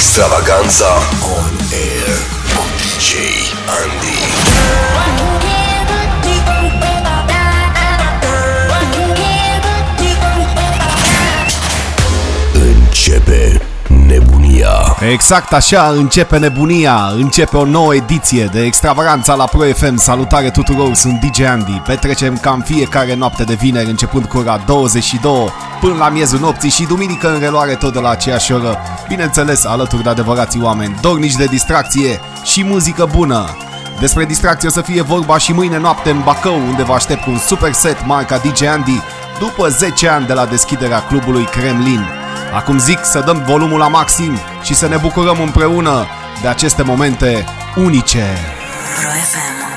Extravaganza on air cu DJ Andy. Începe nebunia. Exact așa începe nebunia, începe o nouă ediție de extravaganța la Pro FM. Salutare tuturor, sunt DJ Andy. Petrecem cam fiecare noapte de vineri începând cu ora 22 până la miezul nopții și duminică în reluare tot de la aceeași oră. Bineînțeles, alături de adevărații oameni, dornici de distracție și muzică bună. Despre distracție o să fie vorba și mâine noapte în Bacău, unde vă aștept cu un super set marca DJ Andy după 10 ani de la deschiderea clubului Kremlin. Acum zic să dăm volumul la maxim și să ne bucurăm împreună de aceste momente unice. Pro FM.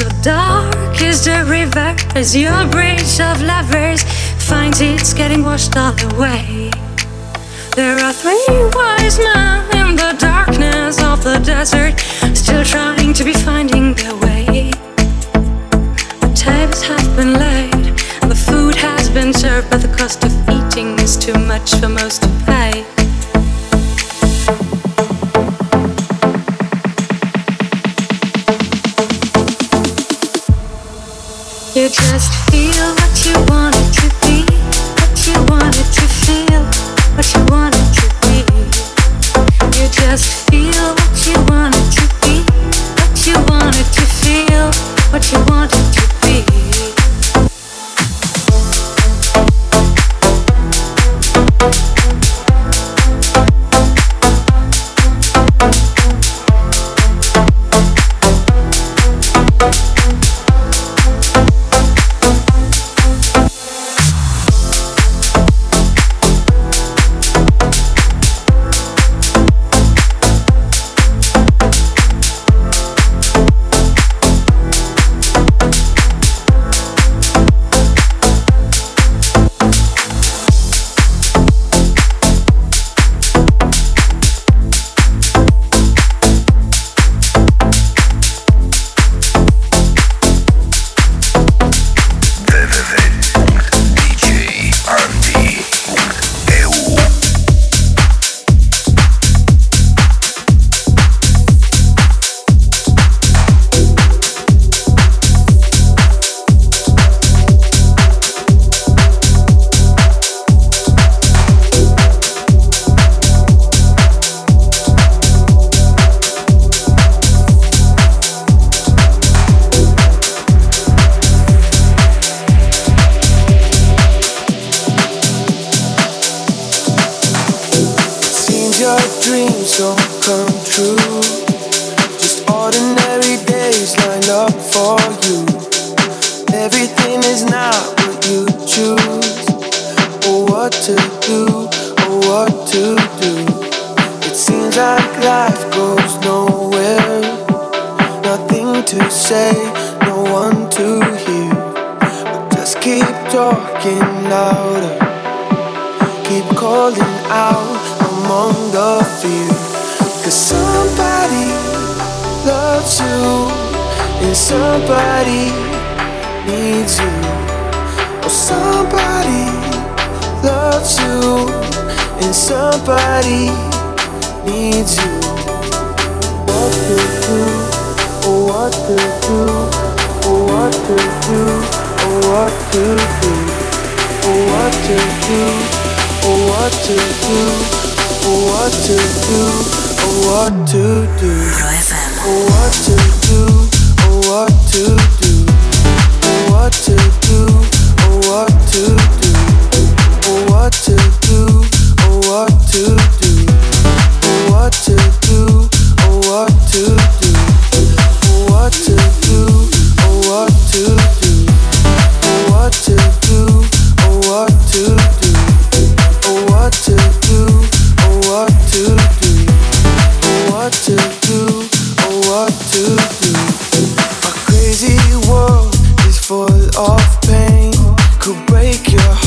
So dark is the river as your bridge of lovers finds it's getting washed all away. There are three wise men in the darkness of the desert, still trying to be finding their way. The tables have been laid, and the food has been served, but the cost of eating is too much for most to pay. break your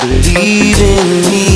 Believe in me.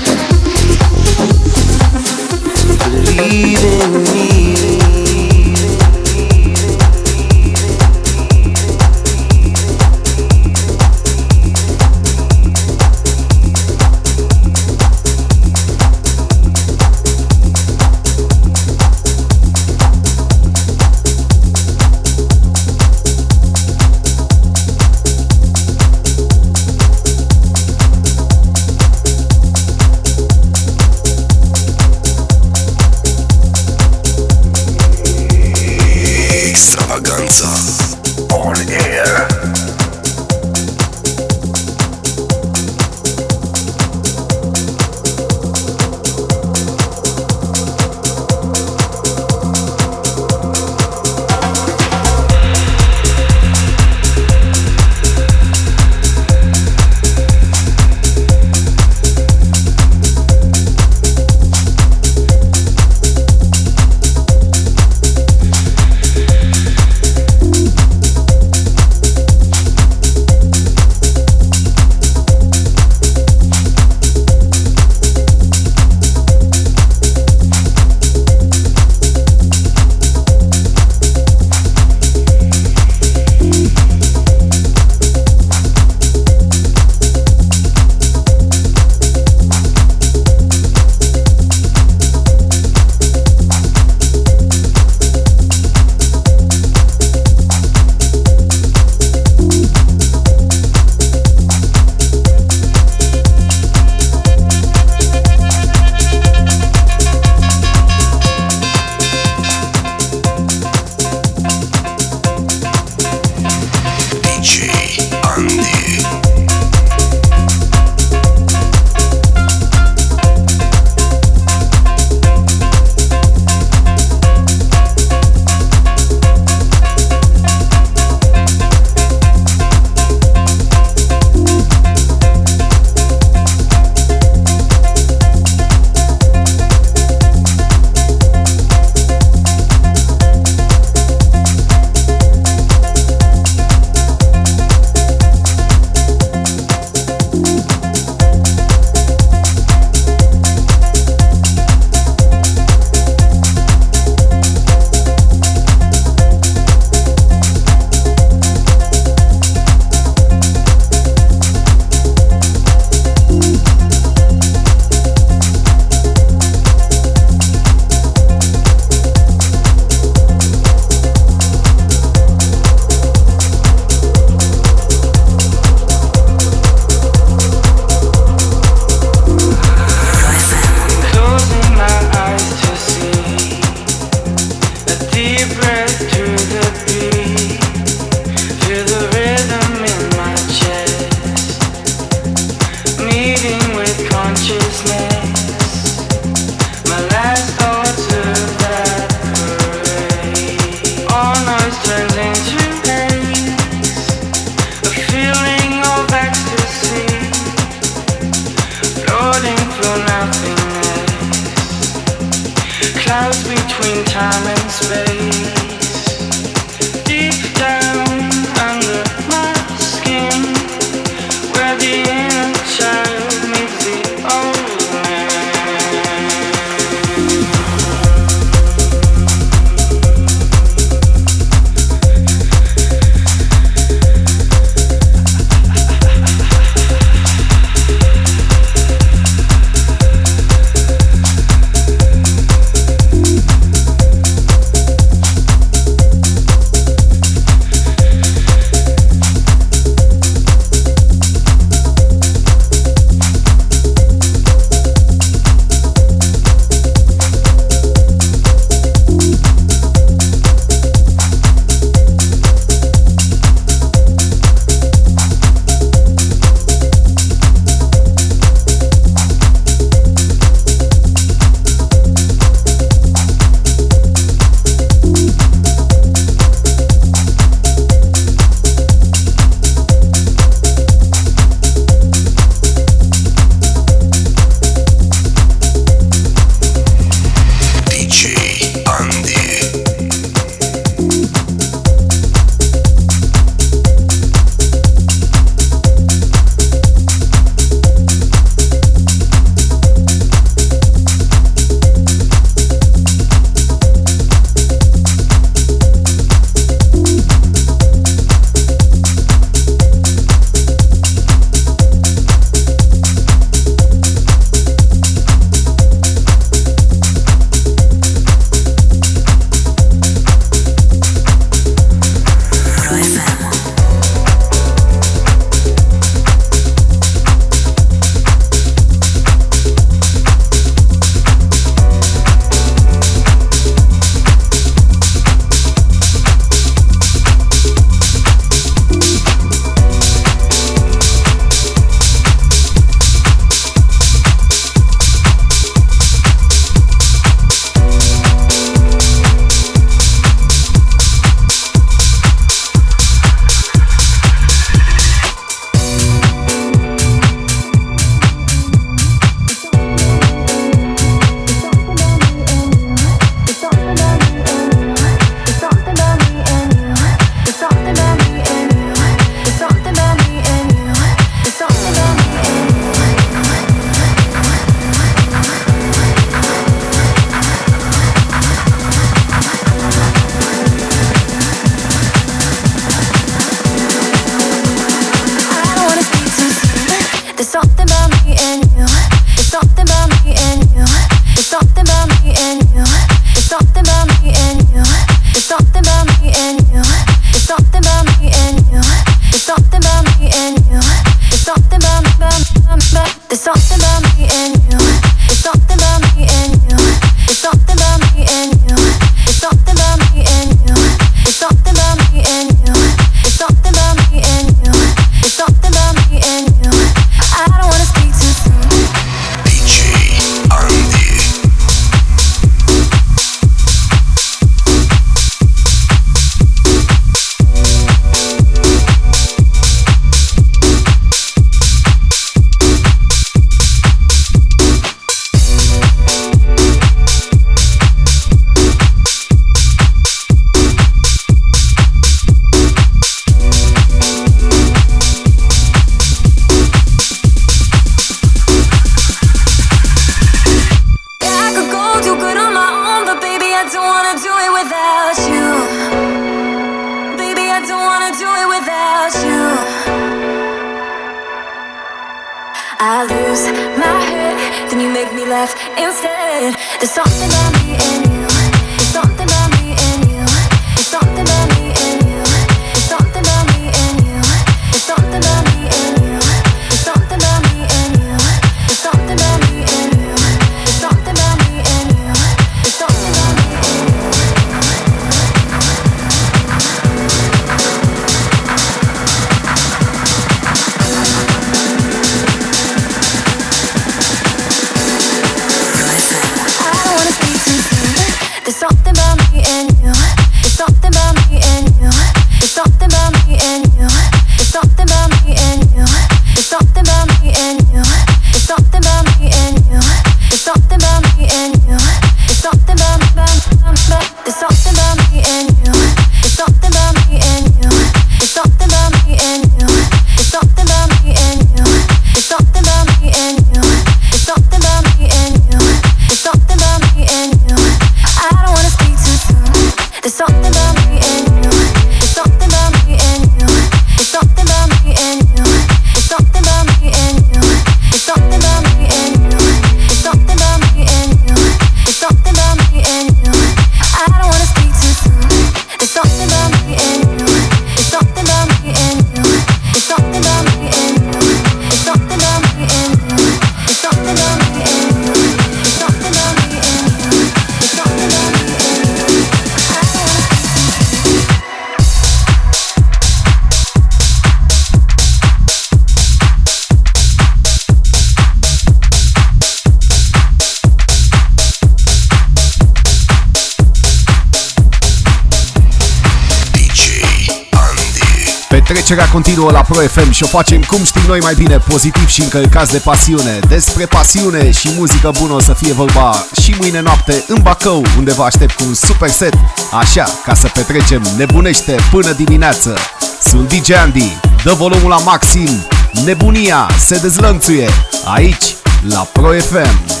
Petrecerea continuă la Pro FM și o facem cum știm noi mai bine, pozitiv și încărcați de pasiune. Despre pasiune și muzică bună o să fie vorba și mâine noapte în Bacău, unde vă aștept cu un super set, așa ca să petrecem nebunește până dimineață. Sunt DJ Andy, dă volumul la maxim, nebunia se dezlănțuie aici la Pro FM.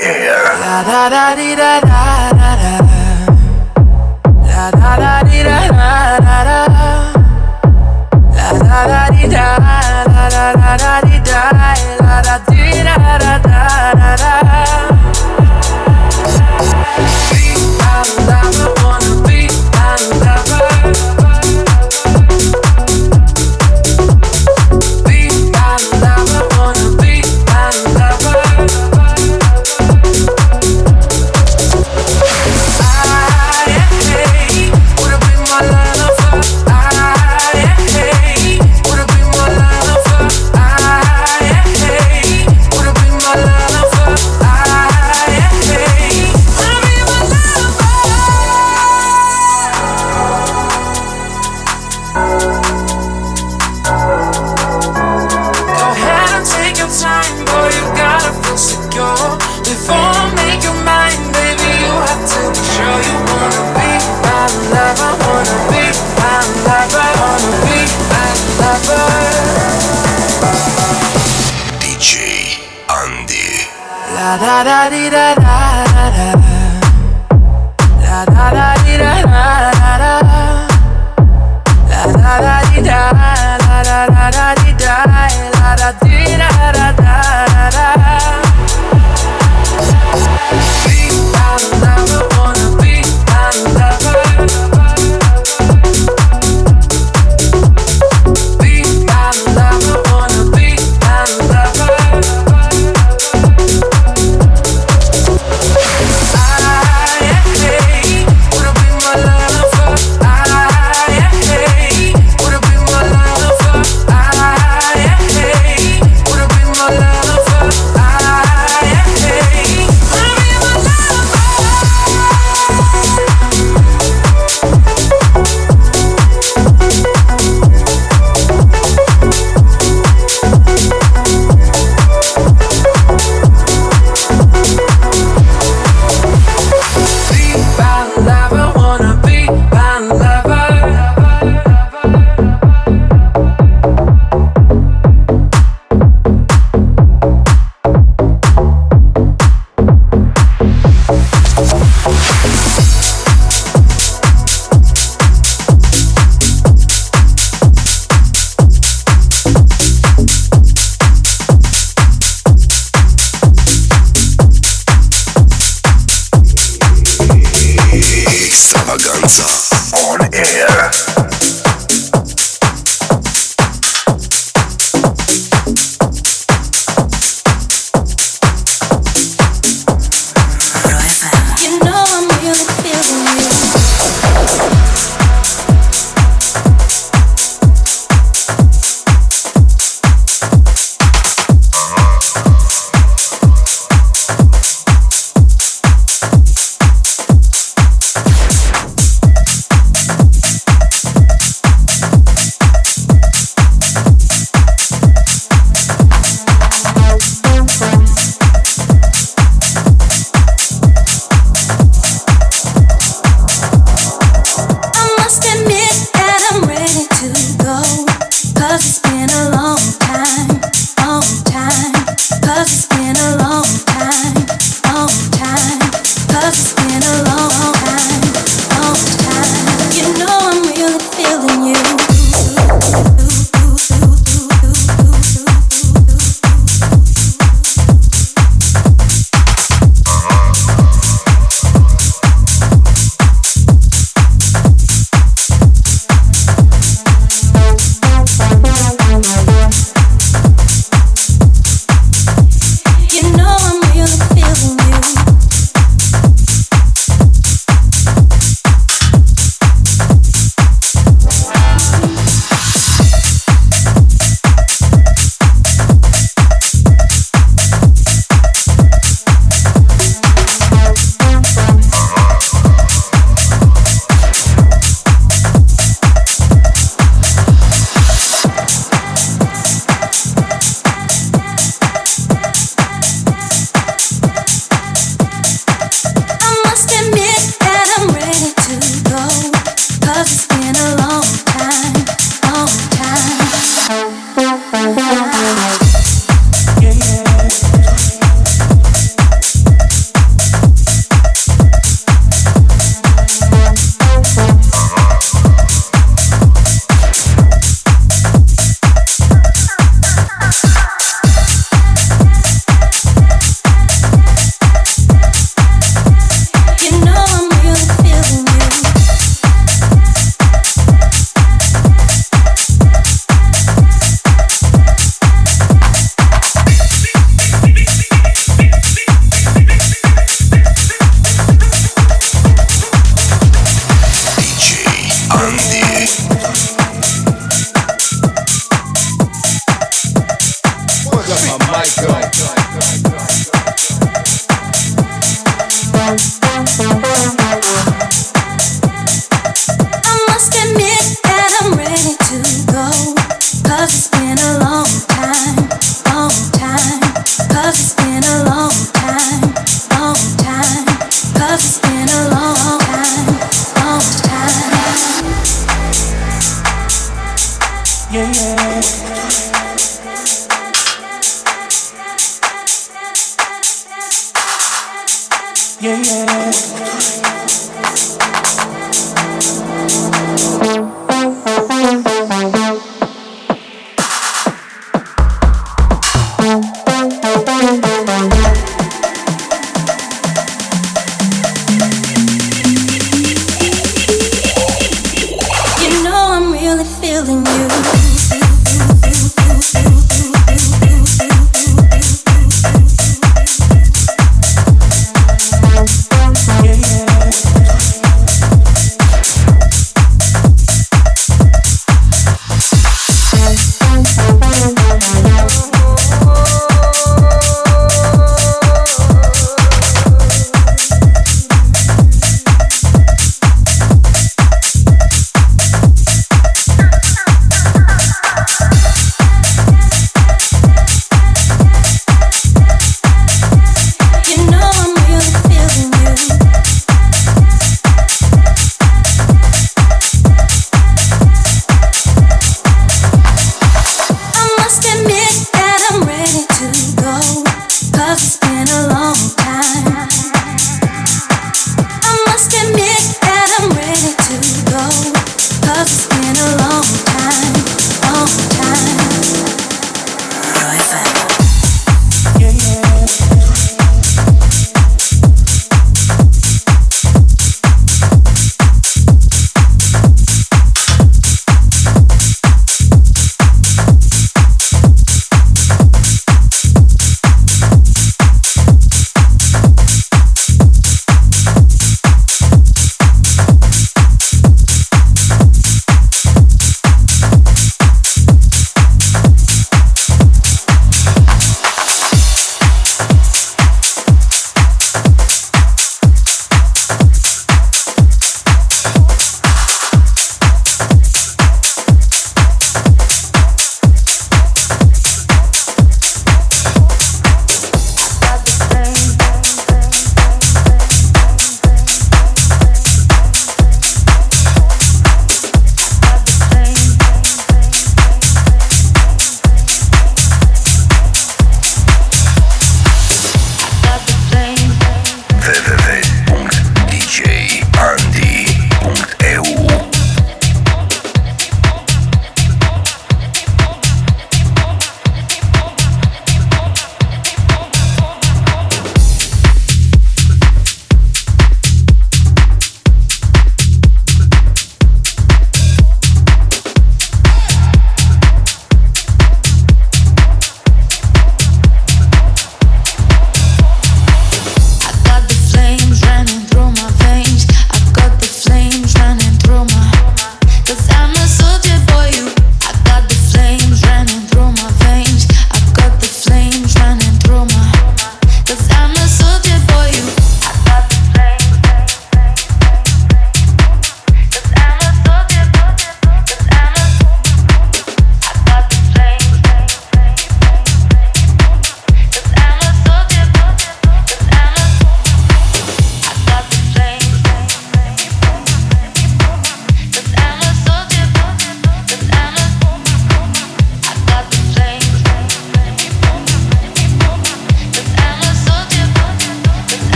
air. La da da dee da da da da. La da da dee da da da da. La da da dee da da da da.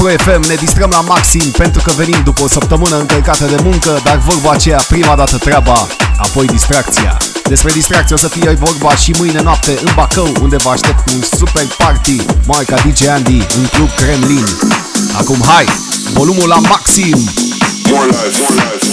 Pro FM, ne distrăm la maxim pentru că venim după o săptămână încărcată de muncă, dar vorba aceea prima dată treaba, apoi distracția. Despre distracție o să fie vorba și mâine noapte în Bacău, unde vă aștept un super party, marca DJ Andy, în Club Kremlin. Acum hai, volumul la maxim! More life, more life.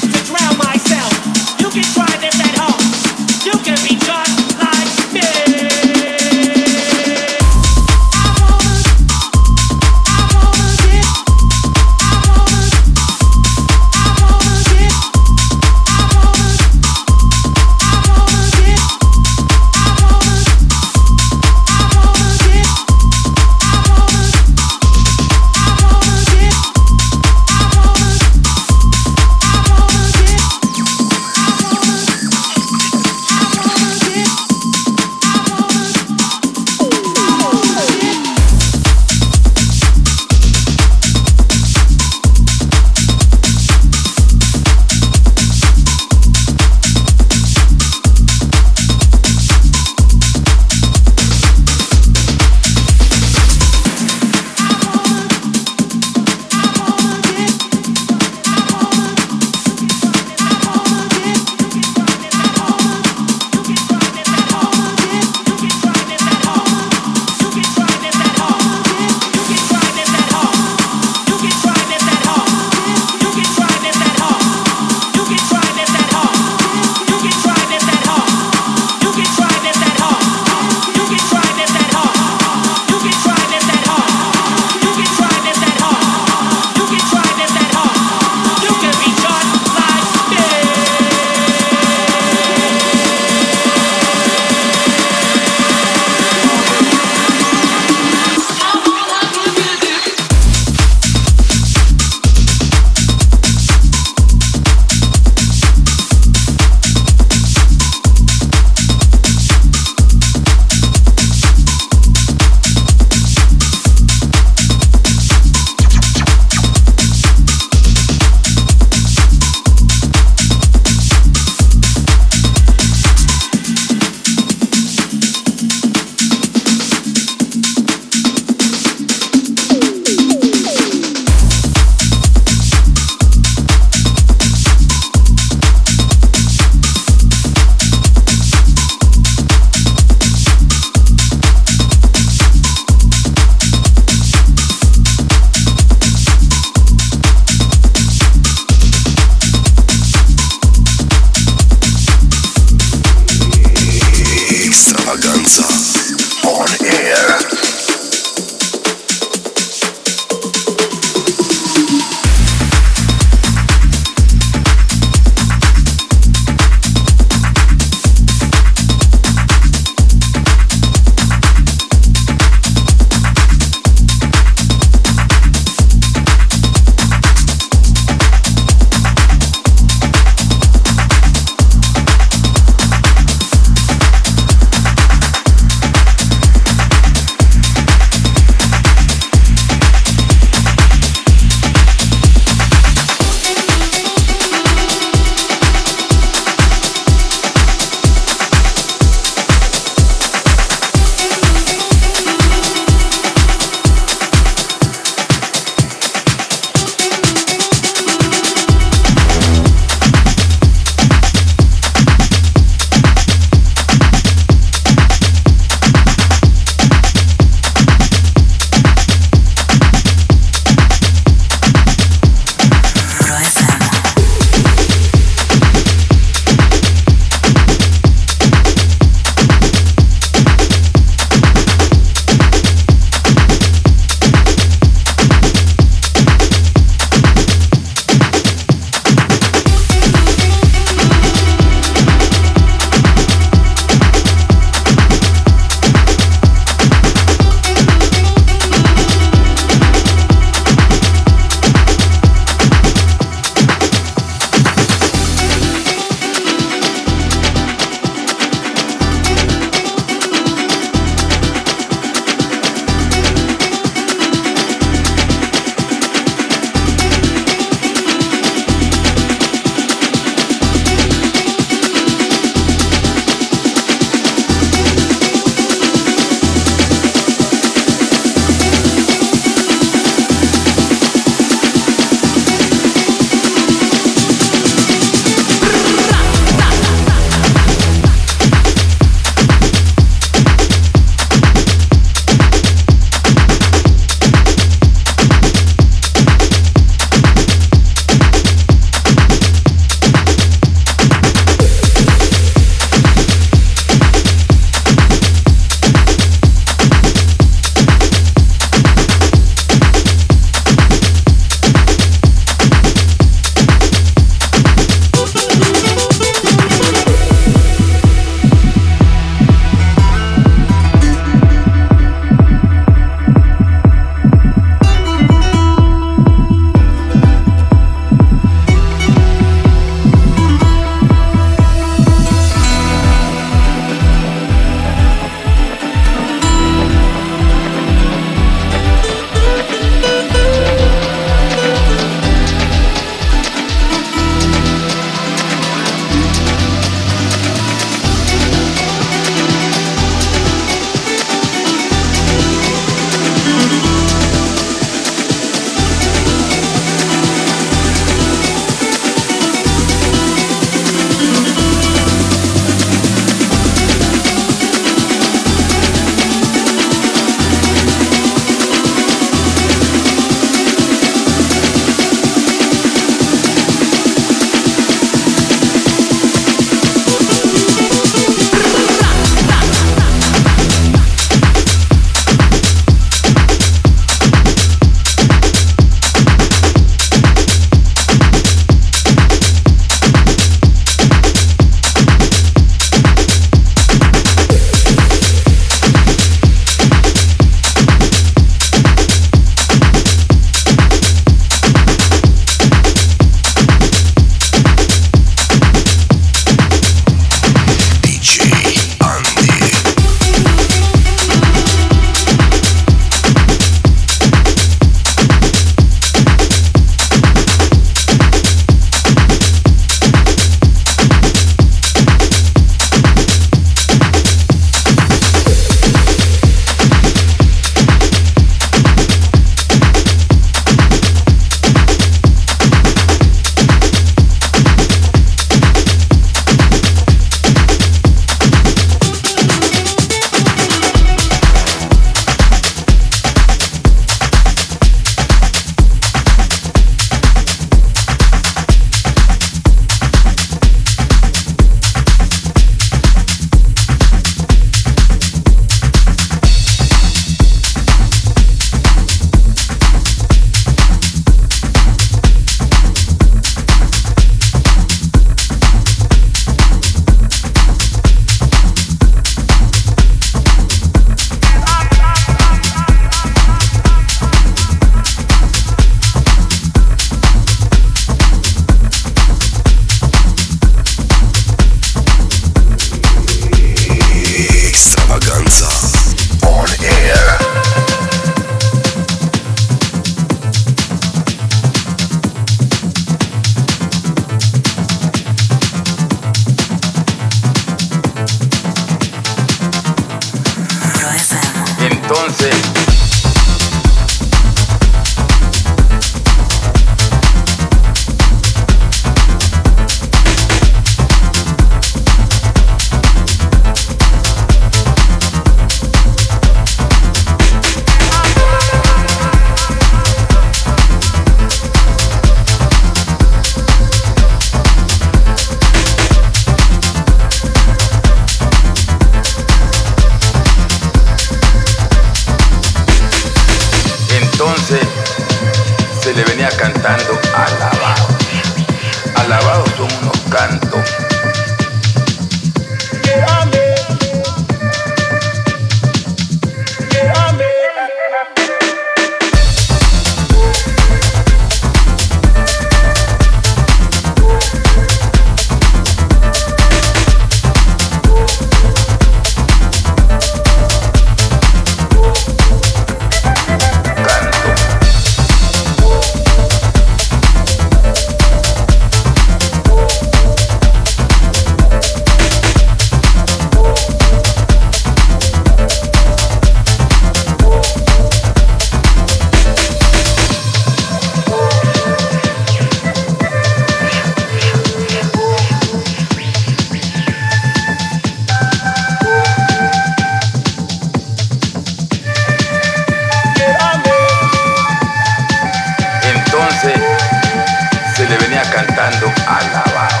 cantando alabado.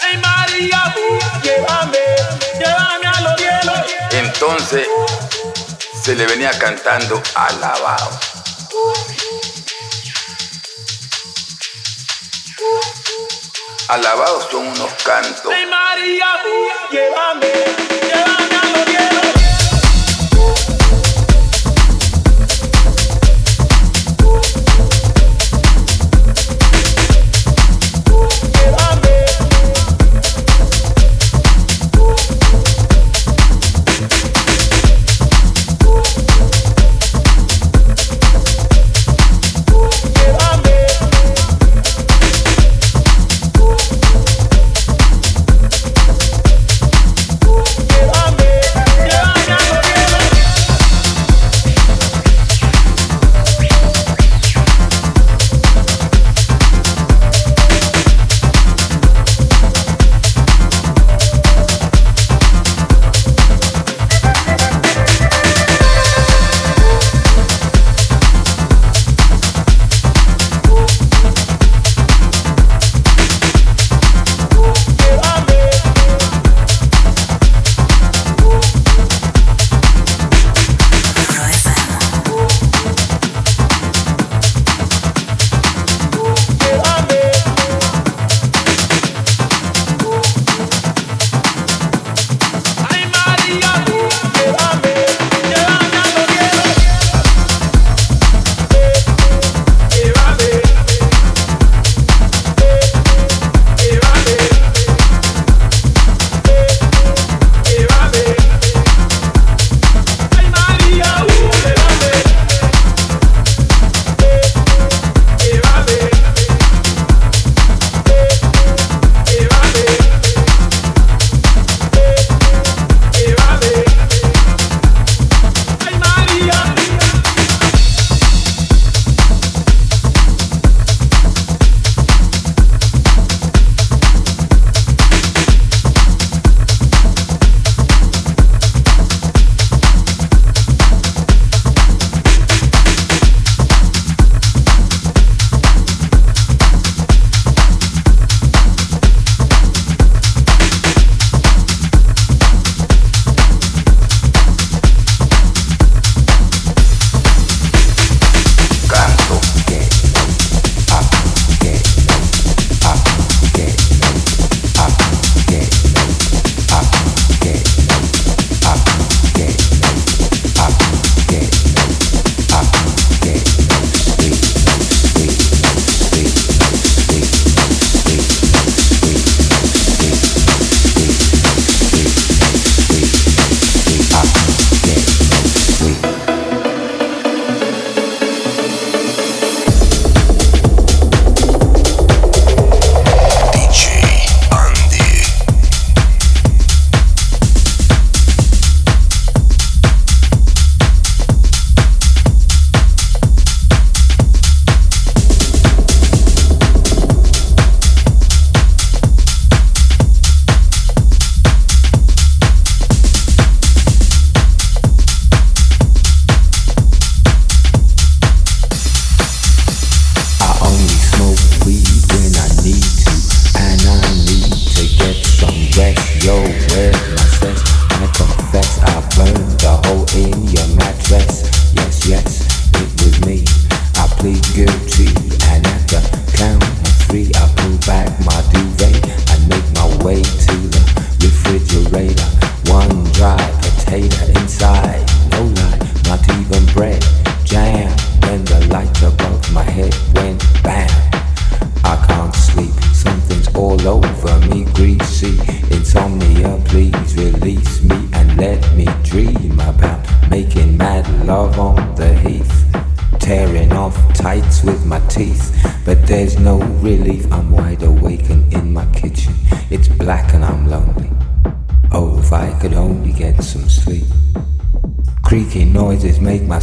Hey María, llévame, llévame a los hielos. Entonces se le venía cantando alabado. Alabados son unos cantos. Hey María, llévame.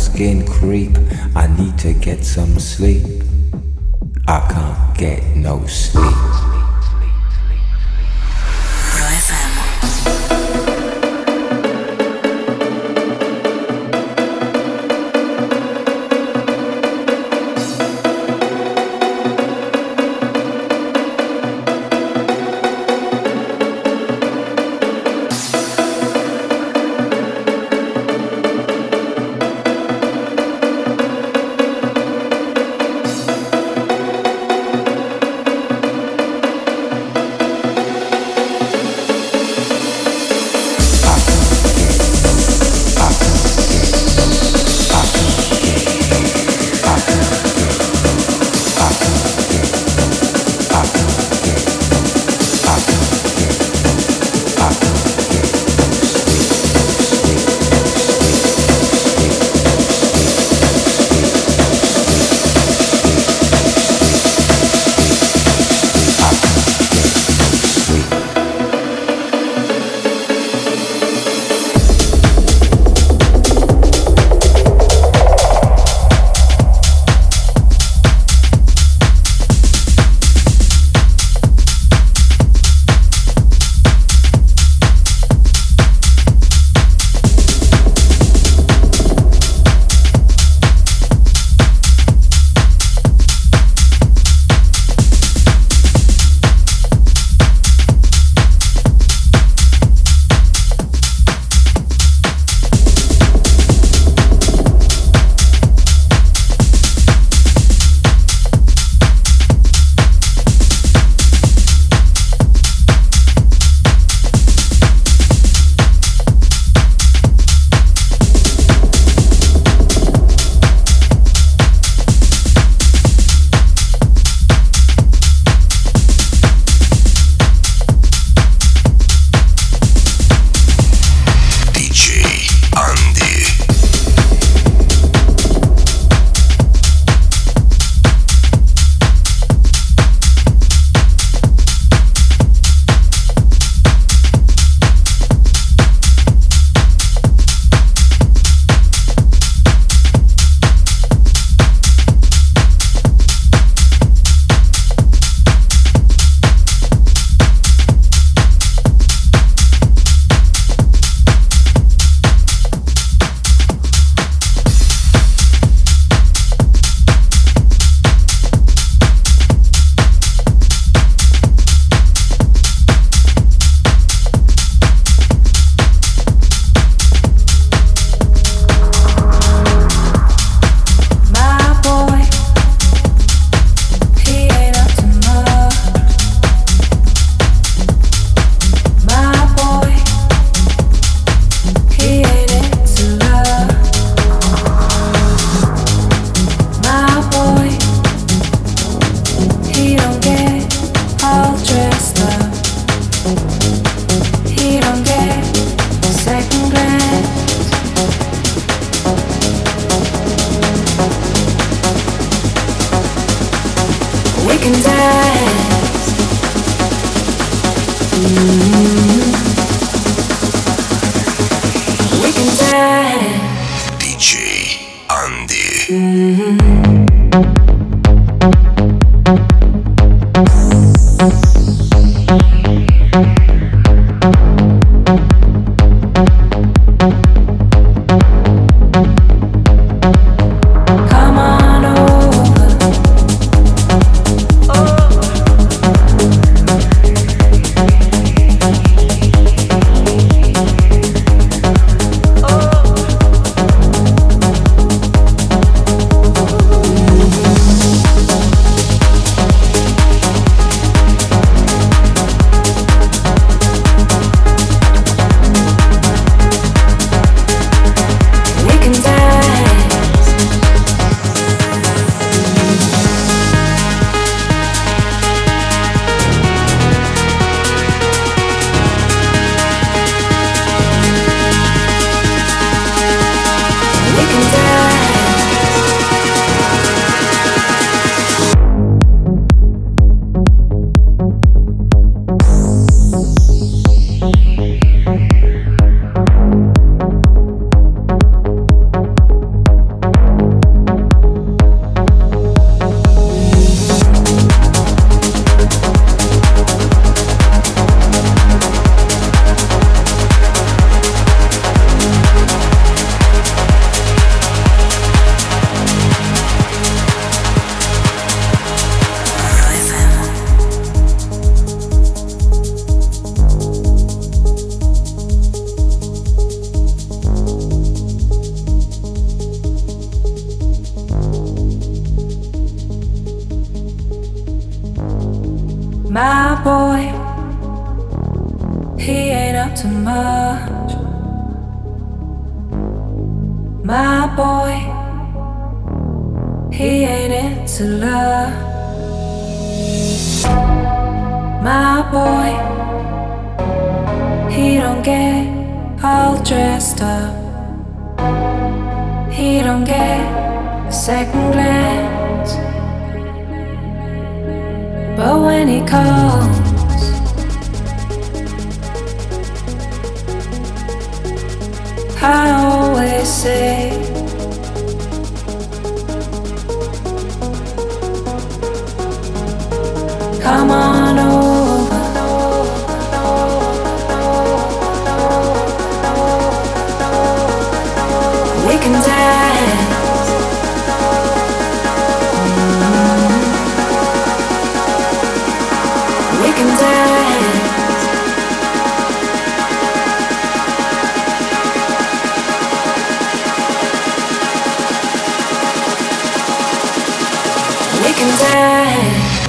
skin creep. I need to get some sleep. I can't get no sleep.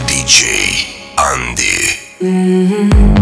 DJ Andy. Mm-hmm.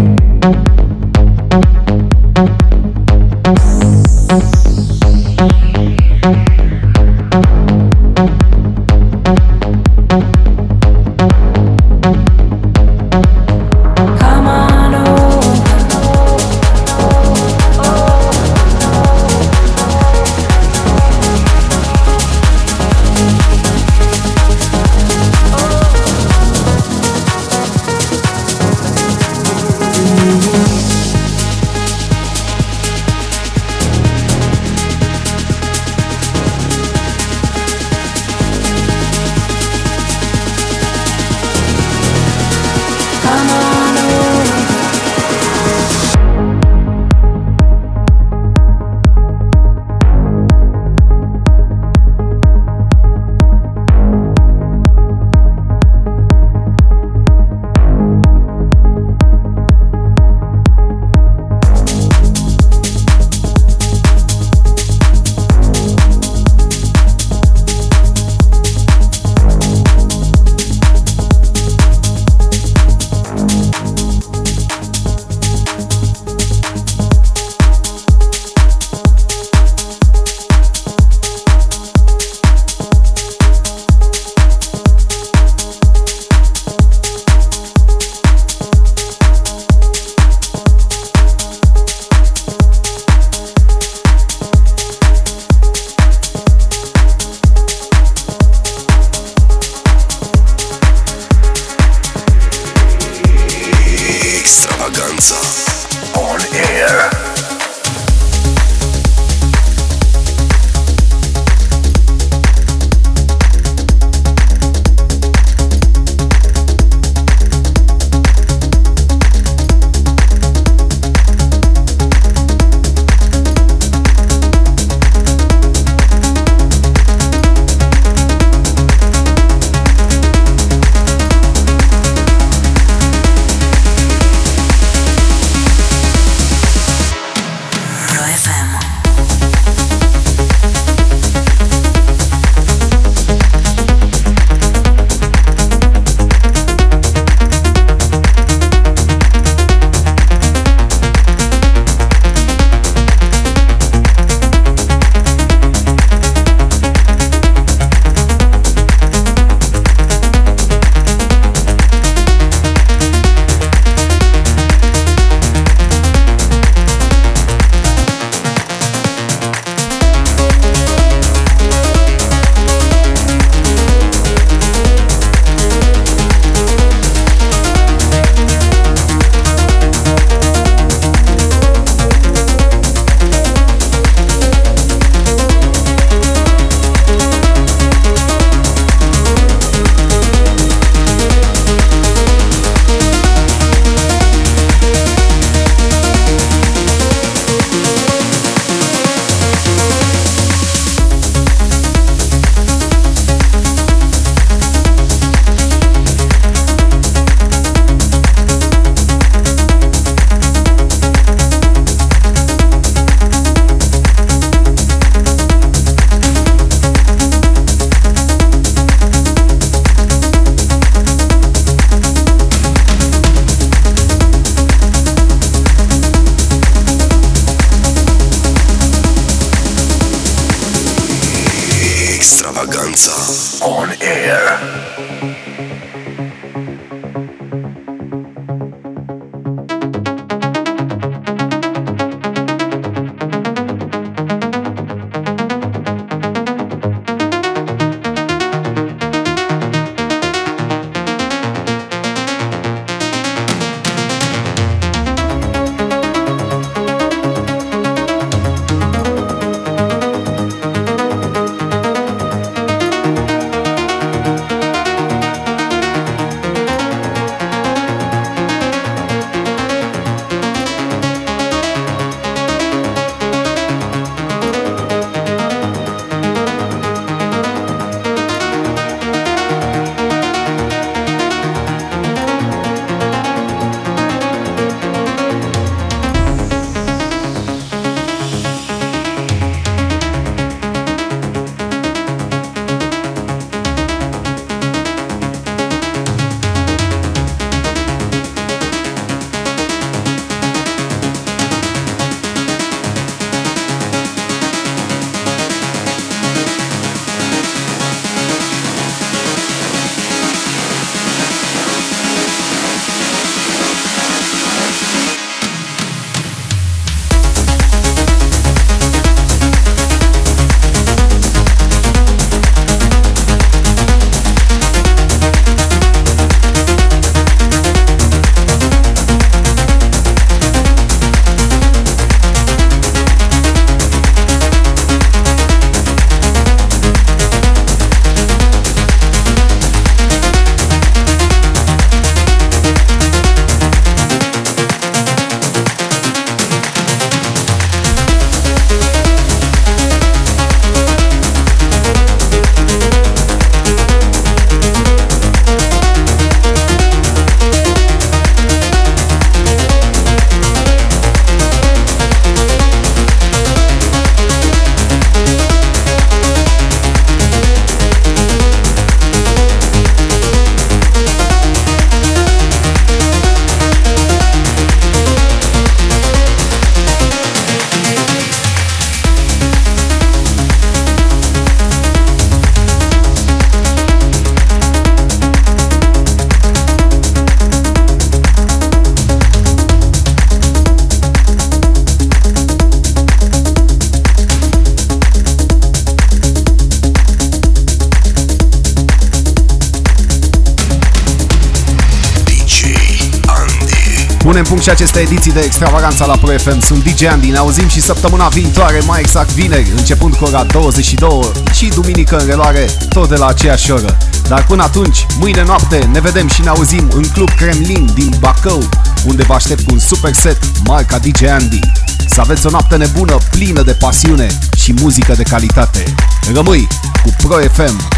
Și aceste ediții de extravaganța la Pro FM. Sunt DJ Andy, ne auzim și săptămâna viitoare, mai exact vineri, începând cu ora 22 și duminică în reloare, tot de la aceeași oră. Dar până atunci, mâine noapte, ne vedem și ne auzim în Club Kremlin din Bacău, unde vă aștept cu un super set marca DJ Andy. Să aveți o noapte nebună, plină de pasiune și muzică de calitate. Rămâi cu Pro FM.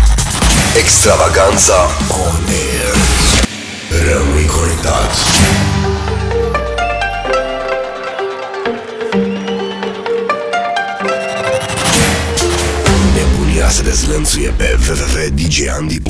Extravaganza on air. Rămâi conectat. Mercedes lansuje www.djandy.com